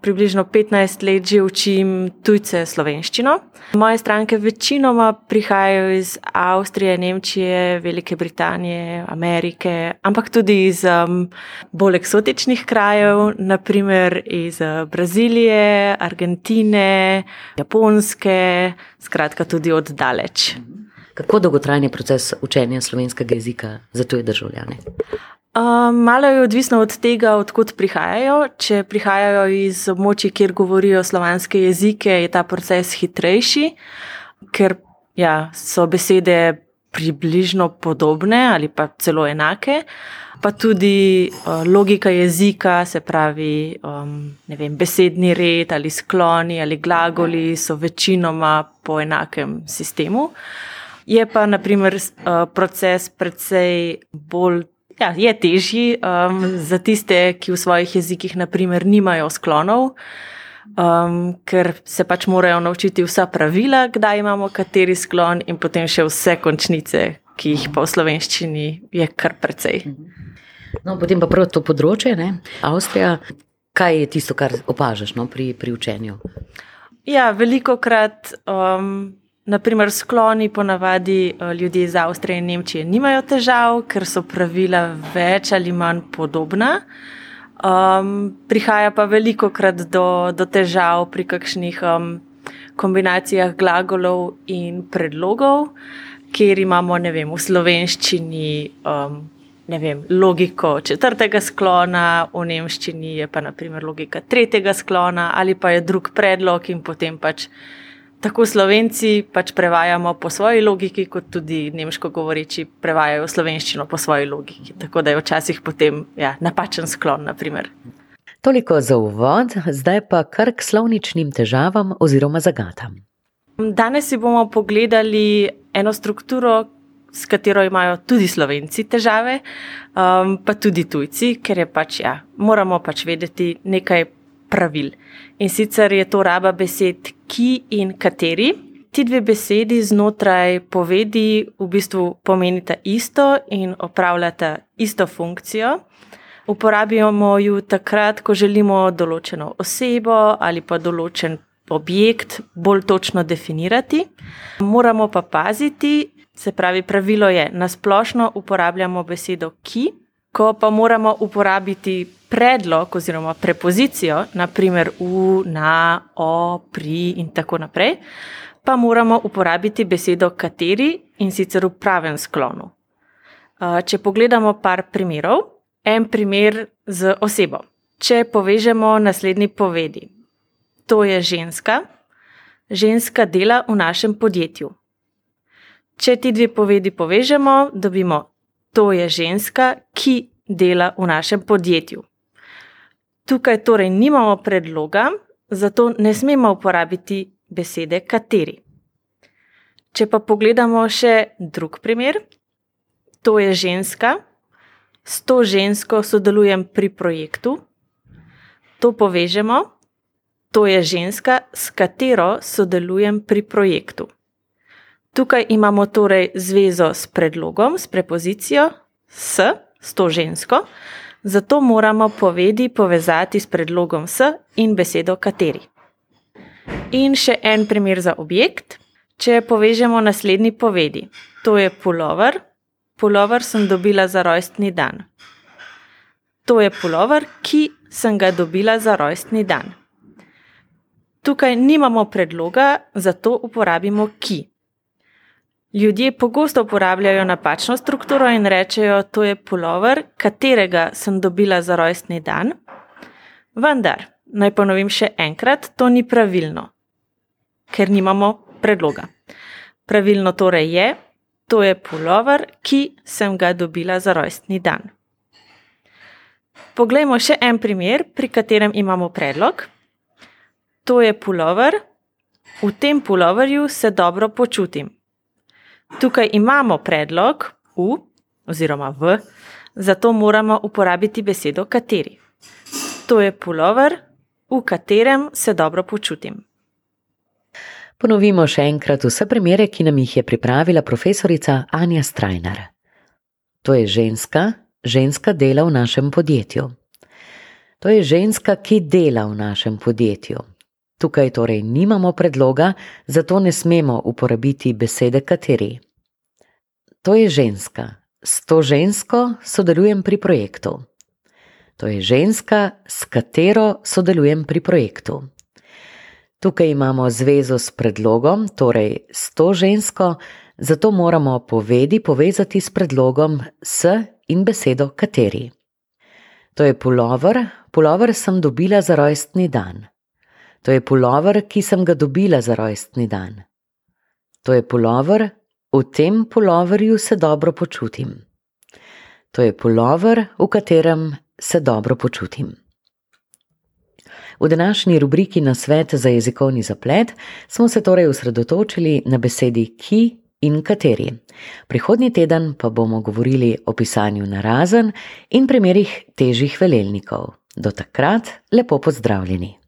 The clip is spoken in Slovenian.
približno 15 let že učim tujce slovenščino. Moje stranke večinoma prihajajo iz Avstrije, Nemčije, Velike Britanije, Amerike, ampak tudi iz um, bolj eksotičnih krajev, naprimer iz uh, Brazilije, Argentine, Japonske, skratka tudi od daleč. Kako dolgotrajen je proces učenja slovenskega jezika za tuje državljane? Malo je odvisno od tega, odkot prihajajo. Če prihajajo iz območij, kjer govorijo slovanske jezike, je ta proces hitrejši, ker ja, so besede približno podobne ali pa celo enake. Pa tudi uh, logika jezika, se pravi, um, vem, besedni red ali skloni ali glagoli, so večinoma po enakem sistemu. Je pa, naprimer, uh, proces precej bolj ja, je težji um, za tiste, ki v svojih jezikih naprimer, nimajo sklonov, um, ker se pač morajo naučiti vsa pravila, kdaj imamo kateri sklon, in potem še vse končnice, ki jih pa v slovenščini je kar precej. No, potem pa prav to področje, ne? Avstrija. Kaj je tisto, kar opažaš no, pri, pri učenju? Ja, veliko krat um, Naprimer, skloni ponavadi eh, ljudje iz Avstrije in Nemčije nimajo težav, ker so pravila več ali manj podobna. Um, prihaja pa veliko krat do, do težav pri kakšnih um, kombinacijah glagolov in predlogov, kjer imamo vem, v slovenščini um, vem, logiko četrtega sklona, v nemščini je pa naprimer logika tretjega sklona ali pa je drug predlog in potem pač tako slovenci pač prevajamo po svoji logiki, kot tudi nemško govoreči prevajajo slovenščino po svoji logiki. Tako da je včasih potem ja, napačen sklon. Naprimer. Toliko za uvod, zdaj pa kar k slovničnim težavam oziroma zagatam. Danes si bomo pogledali eno strukturo, s katero imajo tudi slovenci težave, um, pa tudi tujci, ker je pač, ja, moramo pač vedeti nekaj pravil. In sicer je to raba besed ki in kateri. Ti dve besedi znotraj povedi v bistvu pomenita isto in opravljata isto funkcijo. Uporabljamo ju takrat, ko želimo določeno osebo ali pa določen objekt bolj točno definirati. Moramo pa paziti, se pravi, pravilo je, na splošno uporabljamo besedo ki, ko pa moramo uporabiti predlog oziroma prepozicijo, naprimer v, na, o, pri in tako naprej, pa moramo uporabiti besedo kateri in sicer v pravem sklonu. Če pogledamo par primerov, en primer z osebo. Če povežemo naslednji povedi, to je ženska, ženska dela v našem podjetju. Če ti dve povedi povežemo, dobimo to je ženska, ki dela v našem podjetju. Tukaj torej nimamo predloga, zato ne smemo uporabiti besede kateri. Če pa pogledamo še drug primer, to je ženska, s to žensko sodelujem pri projektu, to povežemo, to je ženska, s katero sodelujem pri projektu. Tukaj imamo torej zvezo s predlogom, s prepozicijo s, s to žensko, zato moramo povedi povezati s predlogom s in besedo kateri. In še en primer za objekt. Če povežemo naslednji povedi, to je pulover, pulover sem dobila za rojstni dan. To je pulover, ki sem ga dobila za rojstni dan. Tukaj nimamo predloga, zato uporabimo ki. Ljudje pogosto uporabljajo napačno strukturo in rečejo, to je pulover, katerega sem dobila za rojstni dan. Vendar, naj ponovim še enkrat, to ni pravilno, ker nimamo predloga. Pravilno torej je, to je pulover, ki sem ga dobila za rojstni dan. Poglejmo še en primer, pri katerem imamo predlog. To je pulover, v tem puloverju se dobro počutim. Tukaj imamo predlog v oziroma v, zato moramo uporabiti besedo kateri. To je pulover, v katerem se dobro počutim. Ponovimo še enkrat vse primere, ki nam jih je pripravila profesorica Anja Strajnar. To je ženska, ženska dela v našem podjetju. To je ženska, ki dela v našem podjetju. Tukaj torej nimamo predloga, zato ne smemo uporabiti besede kateri. To je ženska. S to žensko sodelujem pri projektu. To je ženska, s katero sodelujem pri projektu. Tukaj imamo zvezo s predlogom, torej s to žensko, zato moramo povedi povezati s predlogom s in besedo kateri. To je pulover, pulover sem dobila za rojstni dan. To je pulover, ki sem ga dobila za rojstni dan. To je pulover, v tem puloverju se dobro počutim. To je pulover, v katerem se dobro počutim. V današnji rubriki na svet za jezikovni zaplet smo se torej osredotočili na besedi ki in kateri. Prihodnji teden pa bomo govorili o pisanju narazen in primerih težjih velelnikov. Do takrat lepo pozdravljeni.